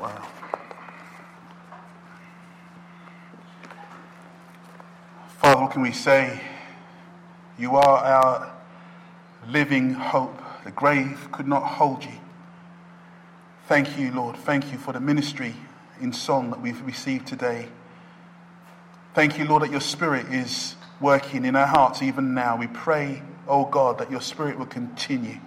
Wow. Father, what can we say? You are our living hope. The grave could not hold you. Thank you, Lord. Thank you for the ministry in song that we've received today. Thank you, Lord, that your Spirit is working in our hearts even now. We pray, oh God, that your Spirit will continue.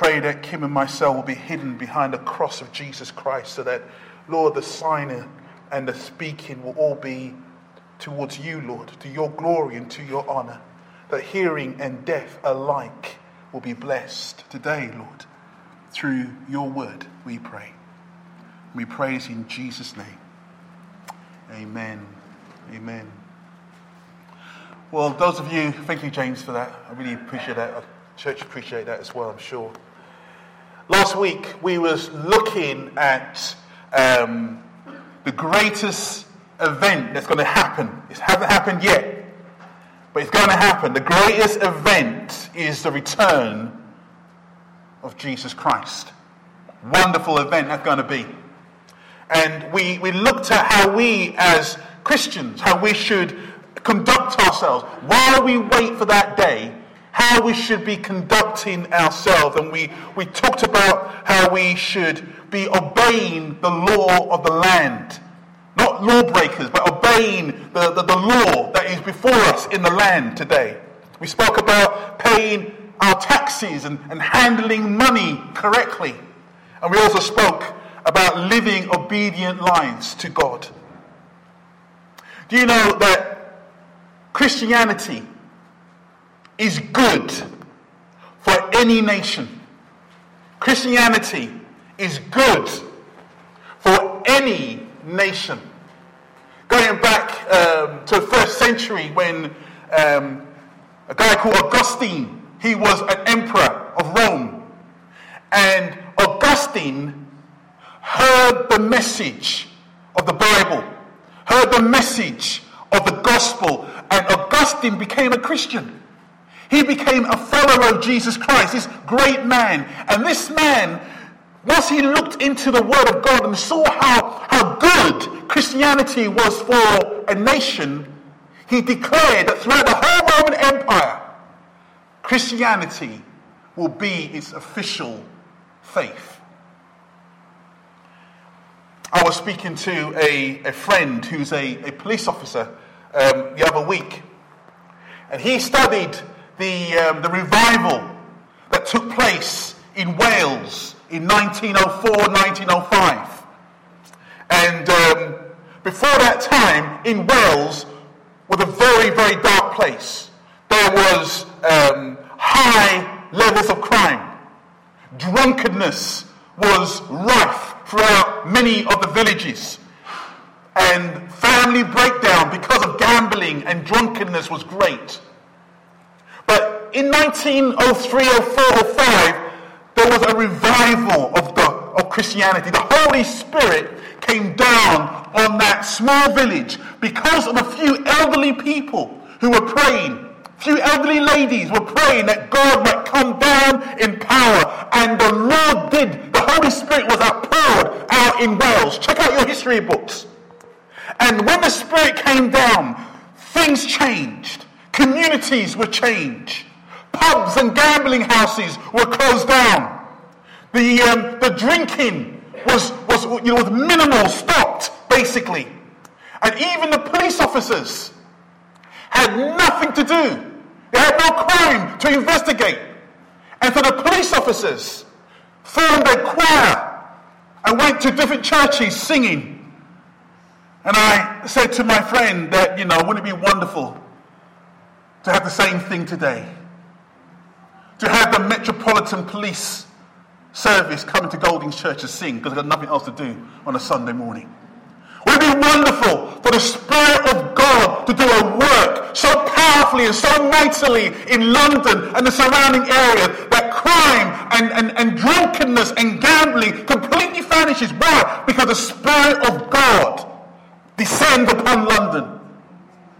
Pray that Kim and myself will be hidden behind the cross of Jesus Christ so that, Lord, the sign and the speaking will all be towards you, Lord, to your glory and to your honor. That hearing and deaf alike will be blessed today, Lord. Through your word, we pray. We praise in Jesus' name. Amen. Amen. Well, those of you, thank you, James, for that. I really appreciate that. Church appreciate that as well, I'm sure. Last week we was looking at um, the greatest event that's going to happen. It hasn't happened yet, but it's going to happen. The greatest event is the return of Jesus Christ. Wonderful event that's going to be. And we, we looked at how we as Christians, how we should conduct ourselves while we wait for that day, how we should be conducting ourselves. And we, we talked about how we should be obeying the law of the land. Not lawbreakers, but obeying the, the, the law that is before us in the land today. We spoke about paying our taxes and, and handling money correctly. And we also spoke about living obedient lives to God. Do you know that Christianity is good for any nation? Christianity is good for any nation. Going back um, to the first century when um, a guy called Augustine, he was an emperor of Rome. And Augustine heard the message of the Bible, heard the message of the gospel, and Augustine became a Christian. He became a follower of Jesus Christ, this great man. And this man, once he looked into the Word of God and saw how, how good Christianity was for a nation, he declared that throughout the whole Roman Empire, Christianity will be its official faith. I was speaking to a, a friend who's a, a police officer um, the other week, and he studied the, um, the revival that took place in Wales in 1904 1905. And um, before that time, in Wales, was a very, very dark place. There was um, high levels of crime. Drunkenness was rife throughout many of the villages. And family breakdown because of gambling and drunkenness was great. In 1903, 04, or 05, there was a revival of, the, of Christianity. The Holy Spirit came down on that small village because of a few elderly people who were praying. Few elderly ladies were praying that God might come down in power, and the Lord did. The Holy Spirit was outpoured out in Wales. Check out your history books. And when the Spirit came down, things changed. Communities were changed. Pubs and gambling houses were closed down. The, um, the drinking was, was, you know, was minimal, stopped, basically. And even the police officers had nothing to do. They had no crime to investigate. And so the police officers formed a choir and went to different churches singing. And I said to my friend that, you know, wouldn't it be wonderful to have the same thing today? To have the Metropolitan Police Service coming to Golding's Church to sing because they've got nothing else to do on a Sunday morning. Would it be wonderful for the Spirit of God to do a work so powerfully and so mightily in London and the surrounding area that crime and, and, and drunkenness and gambling completely vanishes? Why? Because the Spirit of God descends upon London.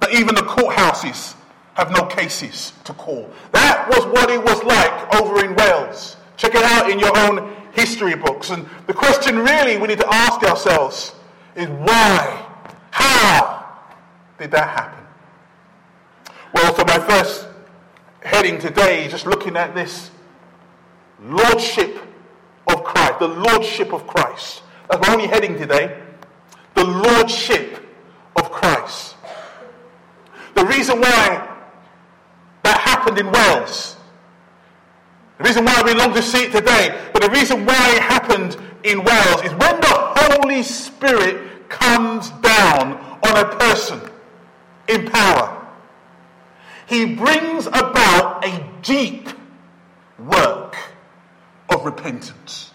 That even the courthouses have no cases to call. That was what it was like over in Wales. Check it out in your own history books. And the question really we need to ask ourselves is why? How did that happen? Well, for my first heading today, just looking at this Lordship of Christ, the Lordship of Christ. That's my only heading today. The Lordship of Christ. The reason why happened in Wales, the reason why we long to see it today, but the reason why it happened in Wales is when the Holy Spirit comes down on a person in power, he brings about a deep work of repentance.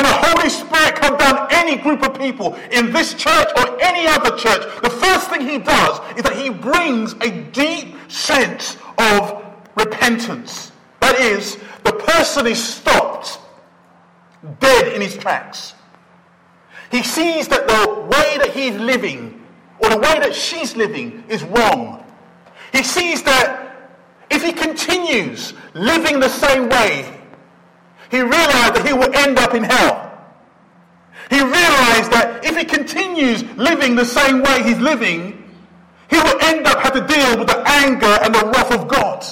When the Holy Spirit comes down any group of people in this church or any other church, the first thing he does is that he brings a deep sense of repentance. That is, the person is stopped dead in his tracks. He sees that the way that he's living or the way that she's living is wrong. He sees that if he continues living the same way, he realized that he will end up in hell. He realized that if he continues living the same way he's living, he will end up having to deal with the anger and the wrath of God.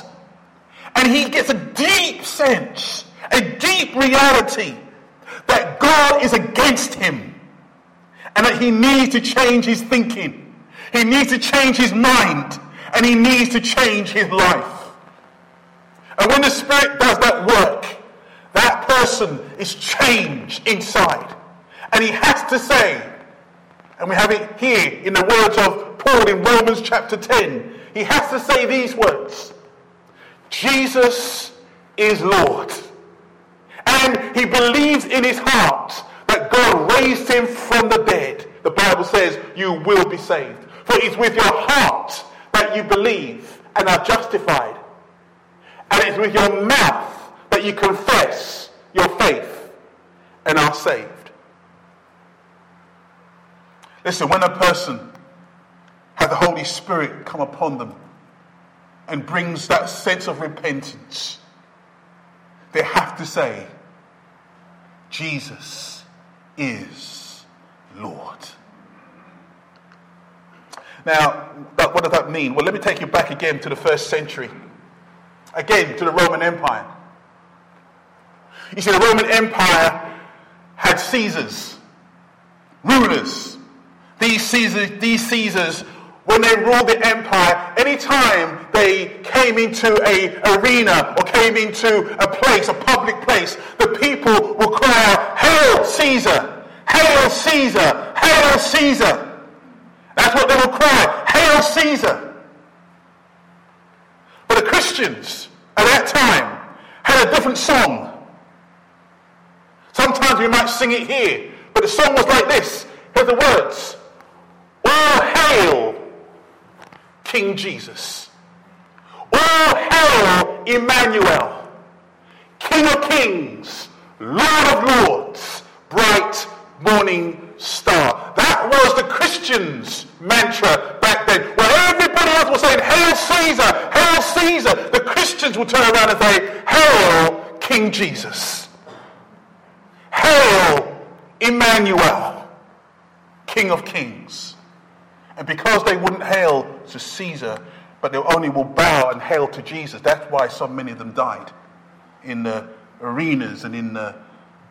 And he gets a deep sense, a deep reality that God is against him and that he needs to change his thinking. He needs to change his mind and he needs to change his life. And when the Spirit does that work, person is changed inside. And he has to say, and we have it here in the words of Paul in Romans chapter 10, he has to say these words Jesus is Lord. And he believes in his heart that God raised him from the dead. The Bible says you will be saved. For it's with your heart that you believe and are justified. And it's with your mouth that you confess your faith and are saved. Listen, when a person has the Holy Spirit come upon them and brings that sense of repentance, they have to say, Jesus is Lord. Now, what does that mean? Well, let me take you back again to the first century, again to the Roman Empire. You see, the Roman Empire had Caesars, rulers. These Caesars, these Caesars, when they ruled the empire, anytime they came into a arena or came into a place, a public place, the people would cry out, Hail Caesar! Hail Caesar! Hail Caesar! That's what they would cry, Hail Caesar! But the Christians at that time had a different song. Sometimes we might sing it here, but the song was like this. Here's the words. All hail King Jesus. All hail Emmanuel, King of kings, Lord of lords, bright morning star. That was the Christians' mantra back then. Where everybody else was saying, Hail Caesar, Hail Caesar, the Christians would turn around and say, Hail King Jesus. Hail Emmanuel, King of Kings. And because they wouldn't hail to Caesar, but they only will bow and hail to Jesus, that's why so many of them died in the arenas and in the,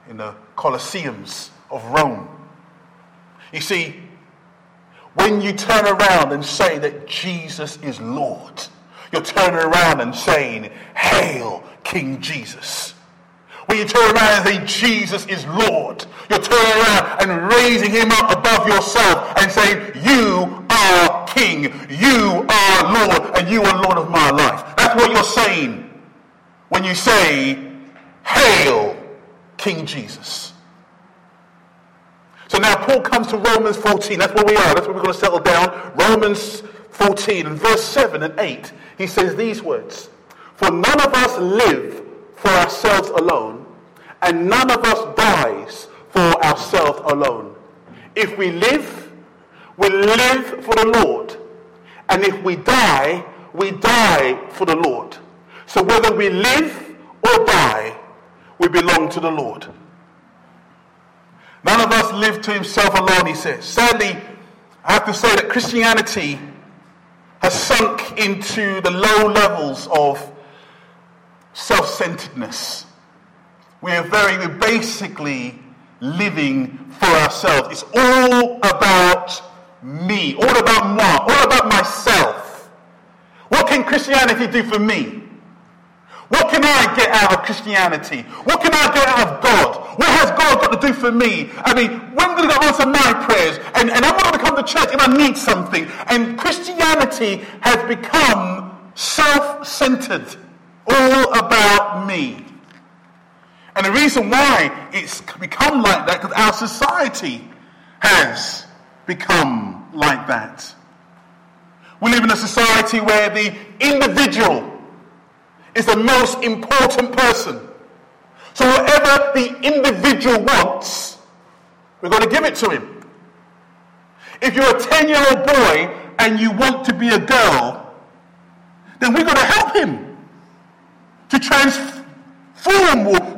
in the colosseums of Rome. You see, when you turn around and say that Jesus is Lord, you're turning around and saying, Hail, King Jesus. When you turn around and say Jesus is Lord, you're turning around and raising him up above yourself and saying, You are King, you are Lord, and you are Lord of my life. That's what you're saying when you say, Hail, King Jesus. So now Paul comes to Romans 14. That's where we are. That's where we're going to settle down. Romans 14 and verse 7 and 8. He says these words For none of us live for ourselves alone, and none of us dies for ourselves alone. If we live, we live for the Lord. And if we die, we die for the Lord. So whether we live or die, we belong to the Lord. None of us live to himself alone, he says. Sadly, I have to say that Christianity has sunk into the low levels of self centeredness. We are very, we're basically living for ourselves. It's all about me, all about moi, all about myself. What can Christianity do for me? What can I get out of Christianity? What can I get out of God? What has God got to do for me? I mean, when will God answer my prayers? And, and I want to come to church and I need something. And Christianity has become self centered, all about me. And the reason why it's become like that, because our society has become like that. We live in a society where the individual is the most important person. So whatever the individual wants, we're going to give it to him. If you're a 10 year old boy and you want to be a girl, then we're going to help him to transform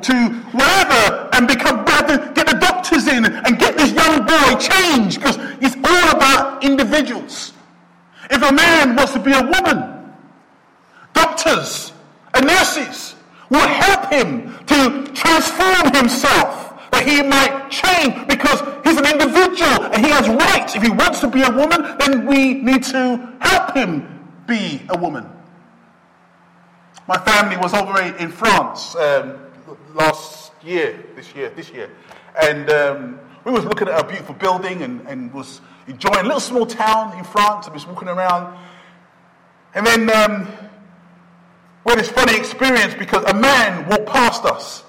to whatever and become better, get the doctors in and get this young boy changed because it's all about individuals. If a man wants to be a woman, doctors, and nurses will help him to transform himself that he might change because he's an individual and he has rights. If he wants to be a woman, then we need to help him be a woman. My family was over in France um, last year, this year, this year, and um, we was looking at a beautiful building and, and was enjoying a little small town in France. I was walking around, and then um, we had this funny experience because a man walked past us.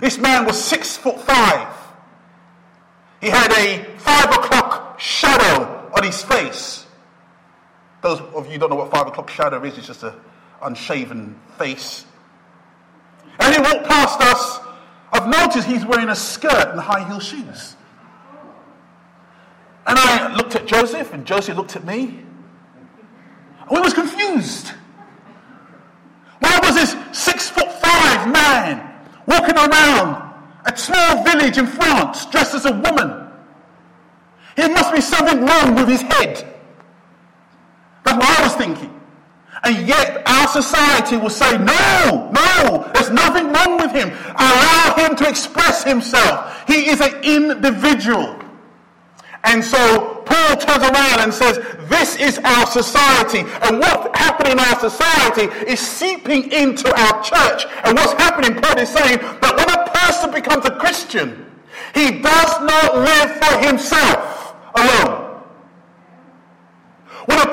This man was six foot five. He had a five o'clock shadow on his face. Those of you don't know what five o'clock shadow is, it's just an unshaven face. And he walked past us. I've noticed he's wearing a skirt and high heel shoes. And I looked at Joseph, and Joseph looked at me. We was confused. Why was this six foot five man walking around a small village in France dressed as a woman? There must be something wrong with his head. That's what I was thinking. And yet our society will say, no, no, there's nothing wrong with him. Allow him to express himself. He is an individual. And so Paul turns around and says, This is our society. And what's happening in our society is seeping into our church. And what's happening, Paul is saying that when a person becomes a Christian, he does not live for himself alone.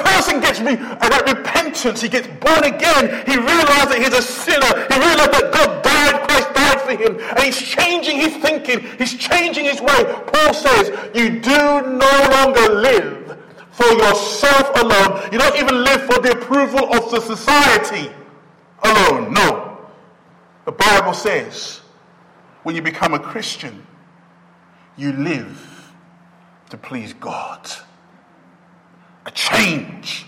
Person gets re- uh, repentance, he gets born again, he realizes that he's a sinner. He realizes that God died, Christ died for him, and he's changing his thinking, he's changing his way. Paul says, You do no longer live for yourself alone. You don't even live for the approval of the society alone. No. The Bible says, when you become a Christian, you live to please God a change.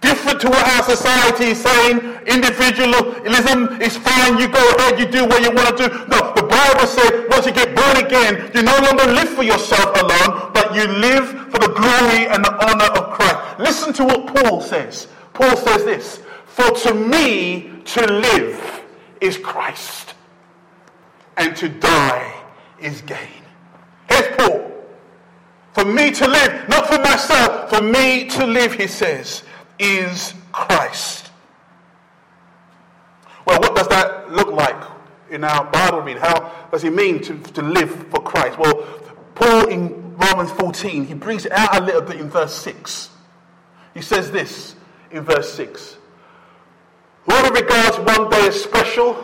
Different to what our society is saying, individualism is fine, you go ahead, you do what you want to do. No, the Bible says once you get born again, you no longer live for yourself alone, but you live for the glory and the honor of Christ. Listen to what Paul says. Paul says this For to me to live is Christ, and to die is gain. Here's Paul. For me to live, not for myself, for me to live, he says, is Christ. Well, what does that look like in our Bible reading? How does it mean to, to live for Christ? Well, Paul in Romans 14, he brings it out a little bit in verse 6. He says this in verse 6 Whoever regards one day as special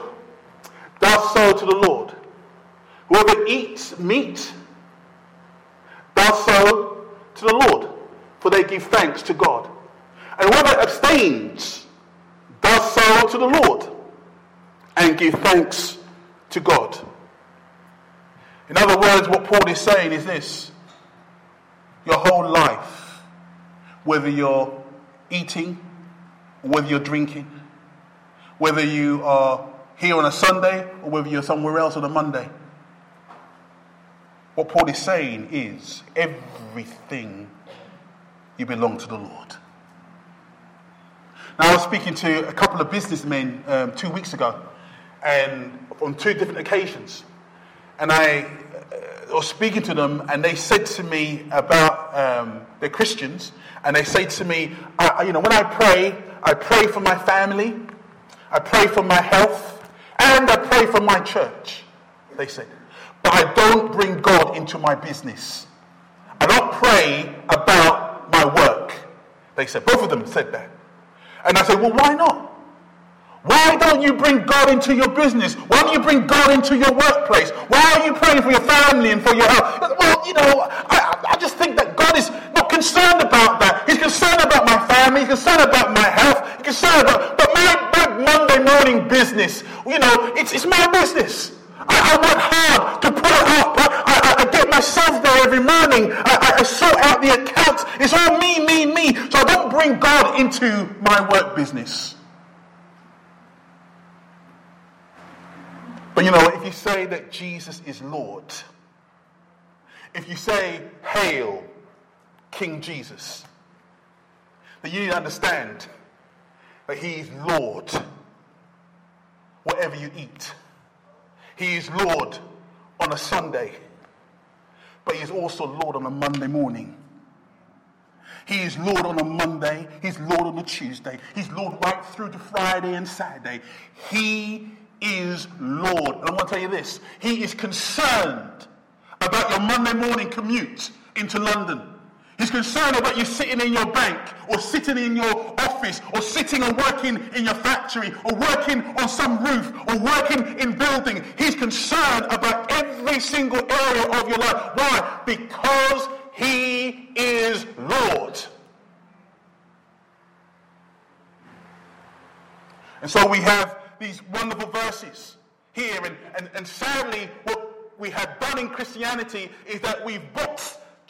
does so to the Lord. Whoever eats meat does so to the Lord, for they give thanks to God. And whoever abstains does so to the Lord and give thanks to God. In other words, what Paul is saying is this your whole life, whether you're eating, whether you're drinking, whether you are here on a Sunday or whether you're somewhere else on a Monday. What Paul is saying is everything you belong to the Lord. Now, I was speaking to a couple of businessmen um, two weeks ago, and on two different occasions, and I uh, was speaking to them, and they said to me about um, they're Christians, and they say to me, I, you know, when I pray, I pray for my family, I pray for my health, and I pray for my church. They said, but I don't bring God into my business. I don't pray about my work. They said, both of them said that. And I said, Well, why not? Why don't you bring God into your business? Why don't you bring God into your workplace? Why are you praying for your family and for your health? Well, you know, I, I just think that God is not concerned about that. He's concerned about my family. He's concerned about my health. He's concerned about, but my, my Monday morning business, you know, it's, it's my business. I, I work hard to put it up. I, I, I get myself there every morning. I, I, sort out the accounts. It's all me, me, me. So I don't bring God into my work business. But you know, if you say that Jesus is Lord, if you say, Hail, King Jesus, then you need to understand that He is Lord, whatever you eat. He is Lord on a Sunday, but He is also Lord on a Monday morning. He is Lord on a Monday. He's Lord on a Tuesday. He's Lord right through to Friday and Saturday. He is Lord. And I want to tell you this He is concerned about your Monday morning commute into London. He's concerned about you sitting in your bank or sitting in your office or sitting and working in your factory or working on some roof or working in building. He's concerned about every single area of your life. Why? Because he is Lord. And so we have these wonderful verses here. And, and, and sadly, what we have done in Christianity is that we've boxed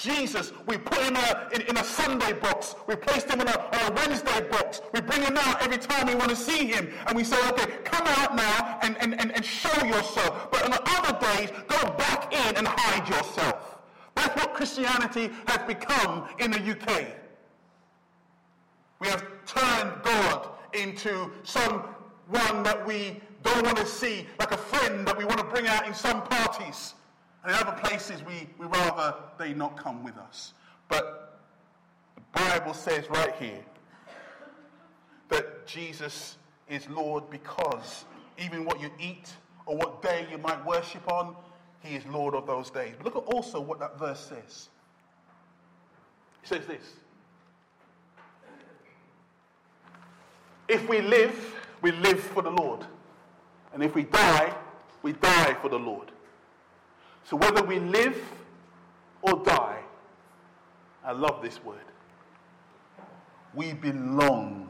Jesus, we put him in a, in, in a Sunday box. We placed him in a, a Wednesday box. We bring him out every time we want to see him. And we say, okay, come out now and, and, and, and show yourself. But on the other days, go back in and hide yourself. That's what Christianity has become in the UK. We have turned God into someone that we don't want to see, like a friend that we want to bring out in some parties. And in other places, we, we rather they not come with us. But the Bible says right here that Jesus is Lord because even what you eat or what day you might worship on, he is Lord of those days. But look at also what that verse says. It says this If we live, we live for the Lord. And if we die, we die for the Lord. So whether we live or die, I love this word. We belong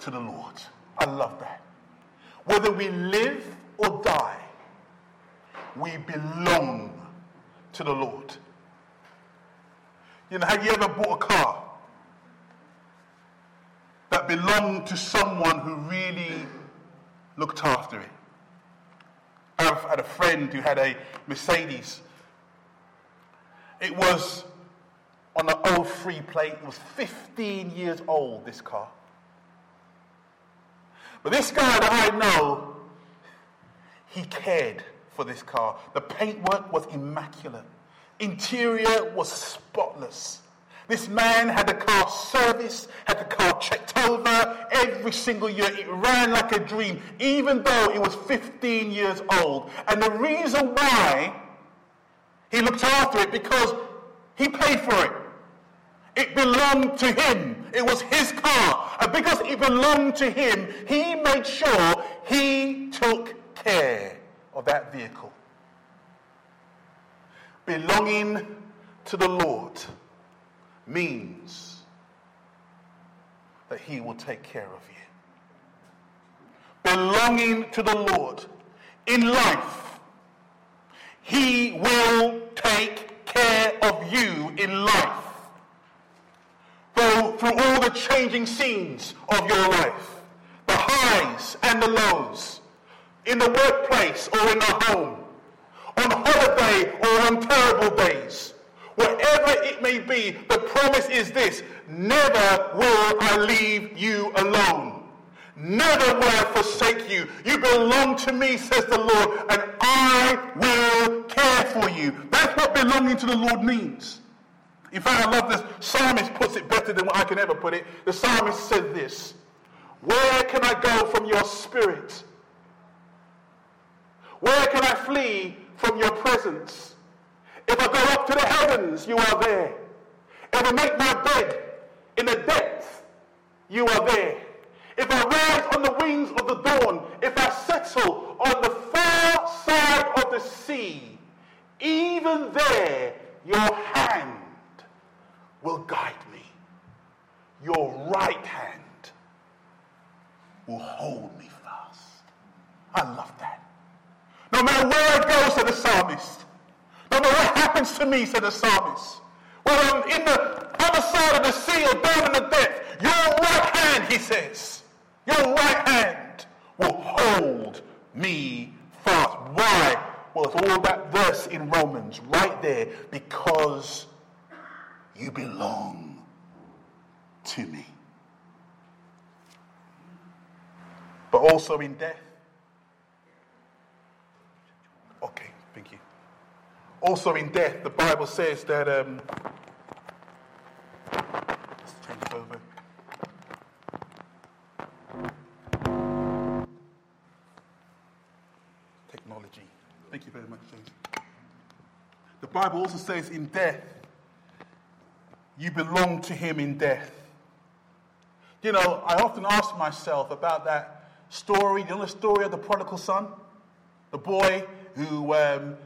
to the Lord. I love that. Whether we live or die, we belong to the Lord. You know, have you ever bought a car that belonged to someone who really looked after it? I had a friend who had a Mercedes. It was on an 03 plate. It was 15 years old, this car. But this guy that I know, he cared for this car. The paintwork was immaculate. Interior was spotless. This man had the car serviced, had the car checked over every single year. It ran like a dream, even though it was 15 years old. And the reason why he looked after it because he paid for it. It belonged to him. It was his car. And because it belonged to him, he made sure he took care of that vehicle. Belonging to the Lord means that He will take care of you. Belonging to the Lord in life, He will take care of you in life. Though through all the changing scenes of your life, the highs and the lows, in the workplace or in the home, on holiday or on terrible days, wherever it may be, the promise is this never will I leave you alone. Never will I forsake you. You belong to me, says the Lord, and I will care for you. That's what belonging to the Lord means. In fact, I love this. Psalmist puts it better than what I can ever put it. The psalmist said this Where can I go from your spirit? Where can I flee from your presence? If I go up to the heavens, you are there. If I make my bed in the depths, you are there. If I rise on the wings of the dawn, if I settle on the far side of the sea, even there your hand will guide me. Your right hand will hold me fast. I love that. No matter where I go, said the psalmist. No matter what happens to me, said the psalmist. Whether I'm in the other side of the sea or down in the depth, your right hand, he says, your right hand will hold me fast. Why? Well, it's all that verse in Romans right there because you belong to me. But also in death. Okay. Also in death, the Bible says that. Um, let's change over. Technology. Thank you very much, James. The Bible also says in death, you belong to him in death. You know, I often ask myself about that story. You know the story of the prodigal son? The boy who um,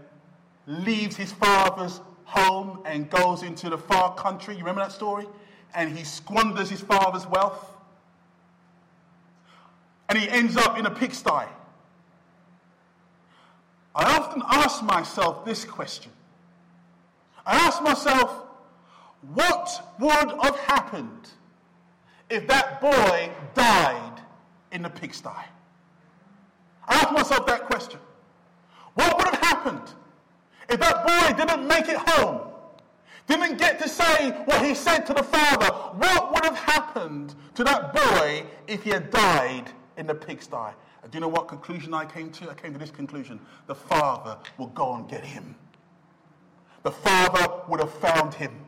leaves his father's home and goes into the far country. You remember that story? And he squanders his father's wealth. And he ends up in a pigsty. I often ask myself this question. I ask myself, what would have happened if that boy died in the pigsty? I ask myself that question. What would have happened if that boy didn't make it home? Didn't get to say what he said to the father? What would have happened to that boy if he had died in the pigsty? And do you know what conclusion I came to? I came to this conclusion. The father will go and get him. The father would have found him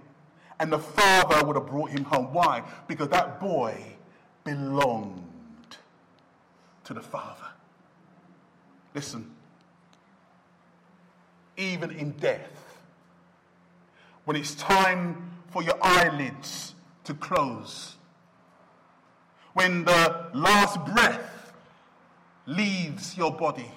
and the father would have brought him home. Why? Because that boy belonged to the father. Listen, even in death, when it's time for your eyelids to close, when the last breath leaves your body,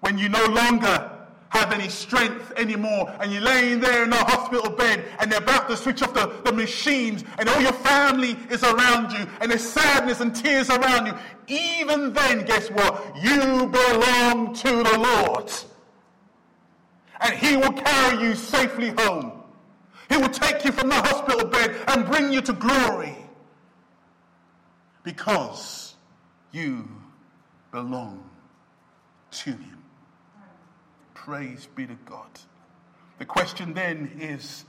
when you no longer have any strength anymore, and you're laying there in a hospital bed, and they're about to switch off the, the machines, and all your family is around you, and there's sadness and tears around you, even then, guess what? You belong to the Lord. And He will carry you safely home. He will take you from the hospital bed and bring you to glory because you belong to Him. Praise be to God. The question then is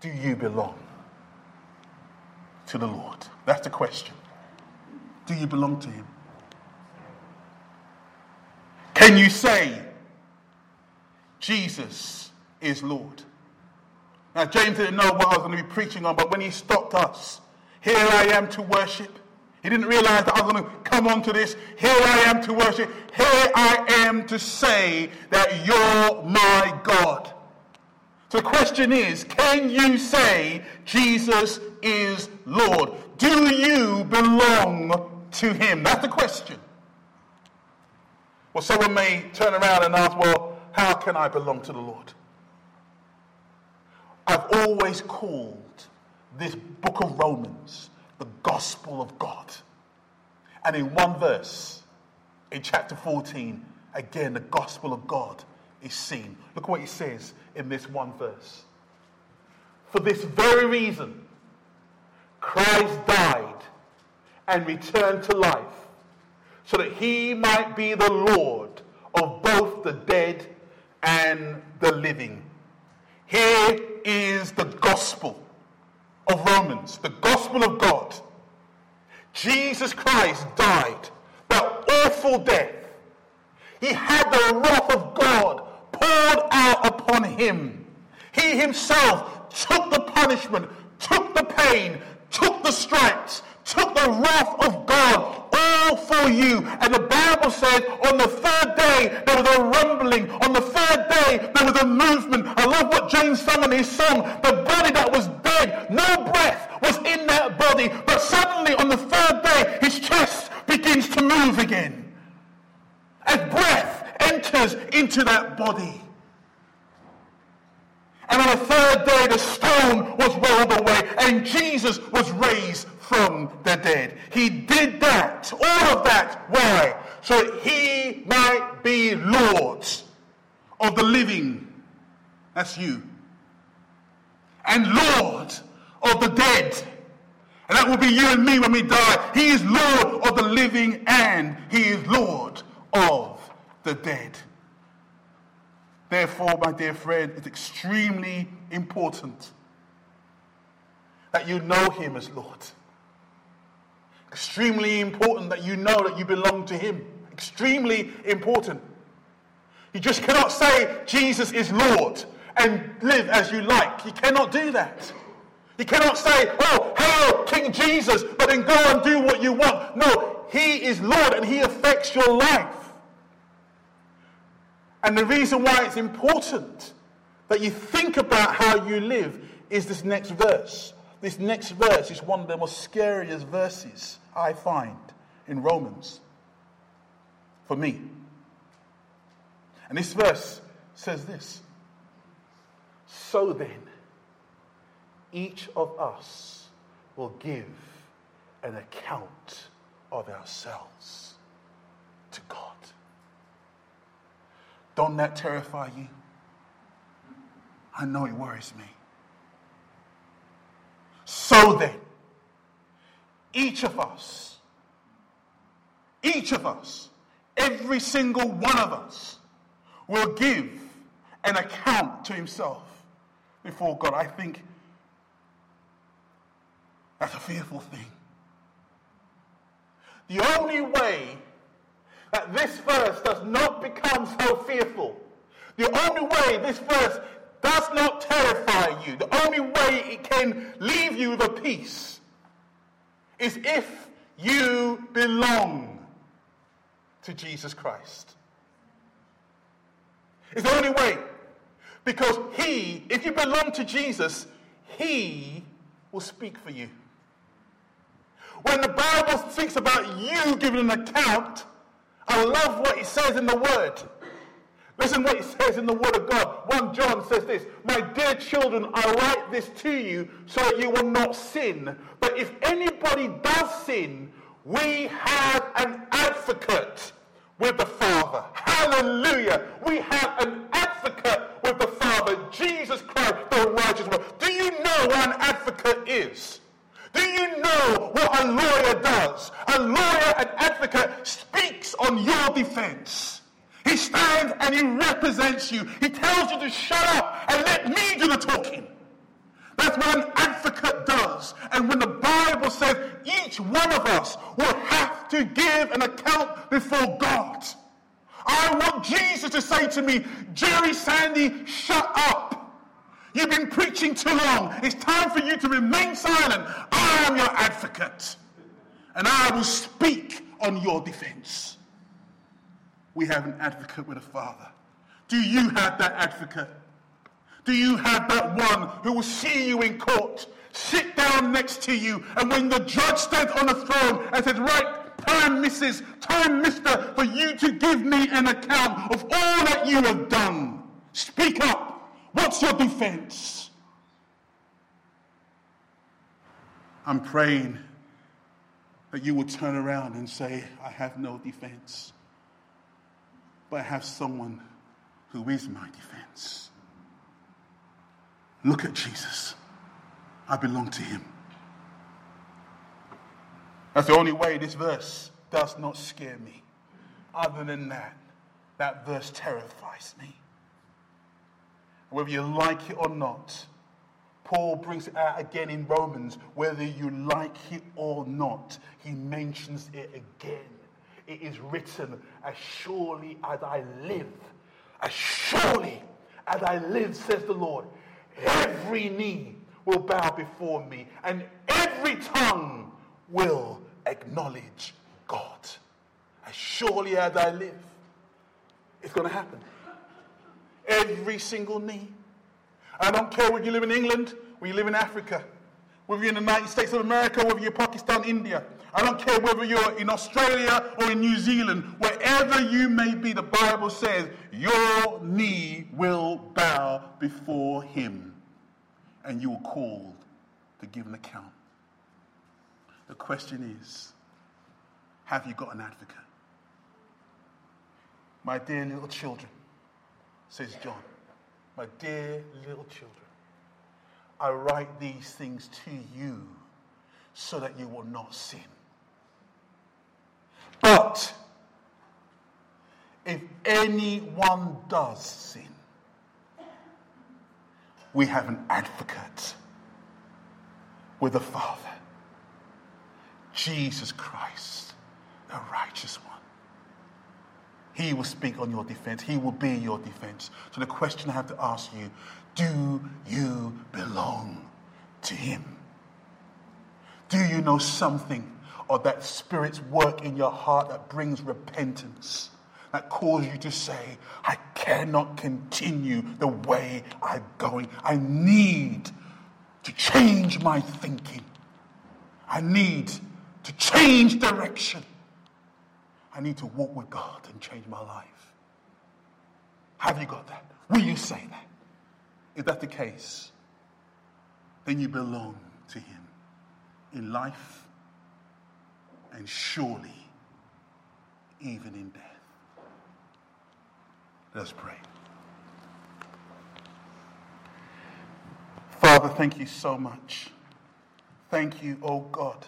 do you belong to the Lord? That's the question. Do you belong to Him? Can you say, Jesus is Lord? Now, James didn't know what I was going to be preaching on, but when he stopped us, here I am to worship. He didn't realize that I was going to come on to this. Here I am to worship. Here I am to say that you're my God. So the question is can you say Jesus is Lord? Do you belong to him? That's the question. Well, someone may turn around and ask, well, how can I belong to the Lord? I've always called this book of Romans the gospel of God. And in one verse, in chapter 14, again, the gospel of God is seen. Look what he says in this one verse. For this very reason, Christ died and returned to life, so that he might be the Lord of both the dead and the living. Here is the gospel of Romans, the gospel of God. Jesus Christ died that awful death. He had the wrath of God poured out upon him. He himself took the punishment, took the pain, took the stripes, took the wrath of God all for you. And the Bible said on the third day there was a rumbling. On the third day there was a movement. I love what James sung in his song. The body that was dead, no breath was in that body. But suddenly on the third day his chest begins to move again. As breath enters into that body. And on the third day, the stone was rolled away, and Jesus was raised from the dead. He did that, all of that. Why? So he might be Lord of the living. That's you. And Lord of the dead. And that will be you and me when we die. He is Lord of the living and he is Lord of the dead. Therefore, my dear friend, it's extremely important that you know him as Lord. Extremely important that you know that you belong to him. Extremely important. You just cannot say Jesus is Lord and live as you like. You cannot do that. You cannot say, oh, hail King Jesus, but then go and do what you want. No, he is Lord and he affects your life. And the reason why it's important that you think about how you live is this next verse. This next verse is one of the most scariest verses I find in Romans for me. And this verse says this So then, each of us will give an account of ourselves to God. Don't that terrify you? I know it worries me. Then, each of us, each of us, every single one of us will give an account to himself before God. I think that's a fearful thing. The only way that this verse does not become so fearful. The only way this verse does not terrify you, the only way it can leave you a peace is if you belong to Jesus Christ. It's the only way. Because He, if you belong to Jesus, He will speak for you. When the Bible speaks about you giving an account, I love what it says in the Word. Listen what it says in the Word of God. 1 John says this My dear children, I write this to you so that you will not sin. But if anybody does sin, we have an advocate with the Father. Hallelujah. We have an advocate with the Father, Jesus Christ, the righteous one. Do you know what an advocate is? Do you know what a lawyer does? A lawyer, an advocate, speaks on your defense. He stands and he represents you. He tells you to shut up and let me do the talking. That's what an advocate does. And when the Bible says each one of us will have to give an account before God, I want Jesus to say to me, Jerry Sandy, shut up. You've been preaching too long. It's time for you to remain silent. I am your advocate, and I will speak on your defense. We have an advocate with a father. Do you have that advocate? Do you have that one who will see you in court, sit down next to you, and when the judge stands on the throne and says, Right, time, Mrs., time, Mister, for you to give me an account of all that you have done? Speak up. What's your defense? I'm praying that you will turn around and say, I have no defense, but I have someone who is my defense. Look at Jesus. I belong to him. That's the only way this verse does not scare me. Other than that, that verse terrifies me. Whether you like it or not, Paul brings it out again in Romans. Whether you like it or not, he mentions it again. It is written, As surely as I live, as surely as I live, says the Lord, every knee will bow before me, and every tongue will acknowledge God. As surely as I live, it's going to happen. Every single knee. I don't care whether you live in England, or you live in Africa, whether you're in the United States of America, whether you're Pakistan, India. I don't care whether you're in Australia or in New Zealand, wherever you may be, the Bible says your knee will bow before him and you are called to give an account. The question is have you got an advocate? My dear little children, says John, my dear little children, I write these things to you so that you will not sin. But if anyone does sin, we have an advocate with the Father, Jesus Christ, the righteous one. He will speak on your defense. He will be your defense. So the question I have to ask you, do you belong to him? Do you know something of that Spirit's work in your heart that brings repentance? that cause you to say, I cannot continue the way I'm going. I need to change my thinking. I need to change direction. I need to walk with God and change my life. Have you got that? Will you say that? If that's the case, then you belong to Him in life and surely even in death. Let's pray. Father, thank you so much. Thank you, O oh God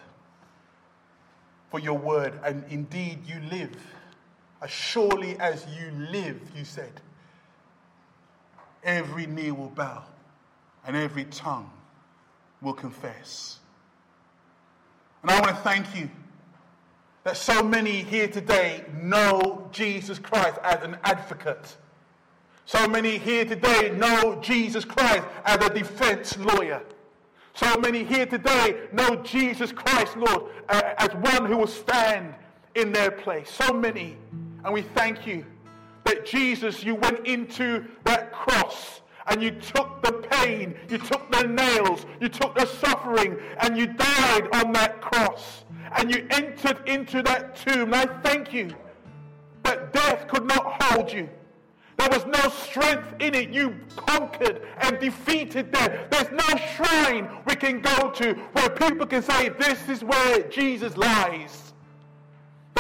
for your word. And indeed, you live. As surely as you live, you said, every knee will bow and every tongue will confess. And I want to thank you that so many here today know Jesus Christ as an advocate. So many here today know Jesus Christ as a defense lawyer. So many here today know Jesus Christ, Lord, uh, as one who will stand in their place. So many. And we thank you that Jesus, you went into that cross and you took the pain, you took the nails, you took the suffering, and you died on that cross. And you entered into that tomb. And I thank you that death could not hold you. There was no strength in it. You conquered and defeated death. There's no shrine we can go to where people can say, This is where Jesus lies.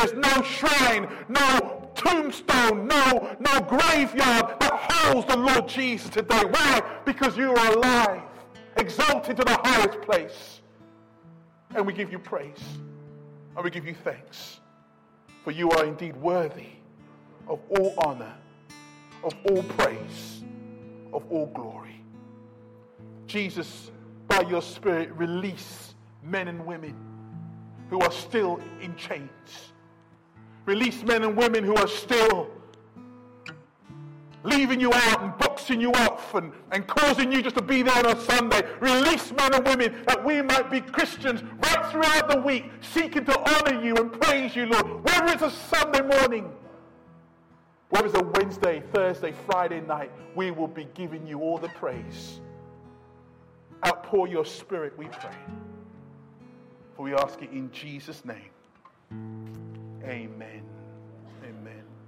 There's no shrine, no tombstone, no, no graveyard that holds the Lord Jesus today. Why? Because you are alive, exalted to the highest place. And we give you praise and we give you thanks. For you are indeed worthy of all honor of all praise, of all glory. Jesus, by your Spirit, release men and women who are still in chains. Release men and women who are still leaving you out and boxing you off and, and causing you just to be there on a Sunday. Release men and women that we might be Christians right throughout the week, seeking to honor you and praise you, Lord. Whether it's a Sunday morning whether it's a Wednesday, Thursday, Friday night, we will be giving you all the praise. Outpour your spirit, we pray. For we ask it in Jesus' name. Amen.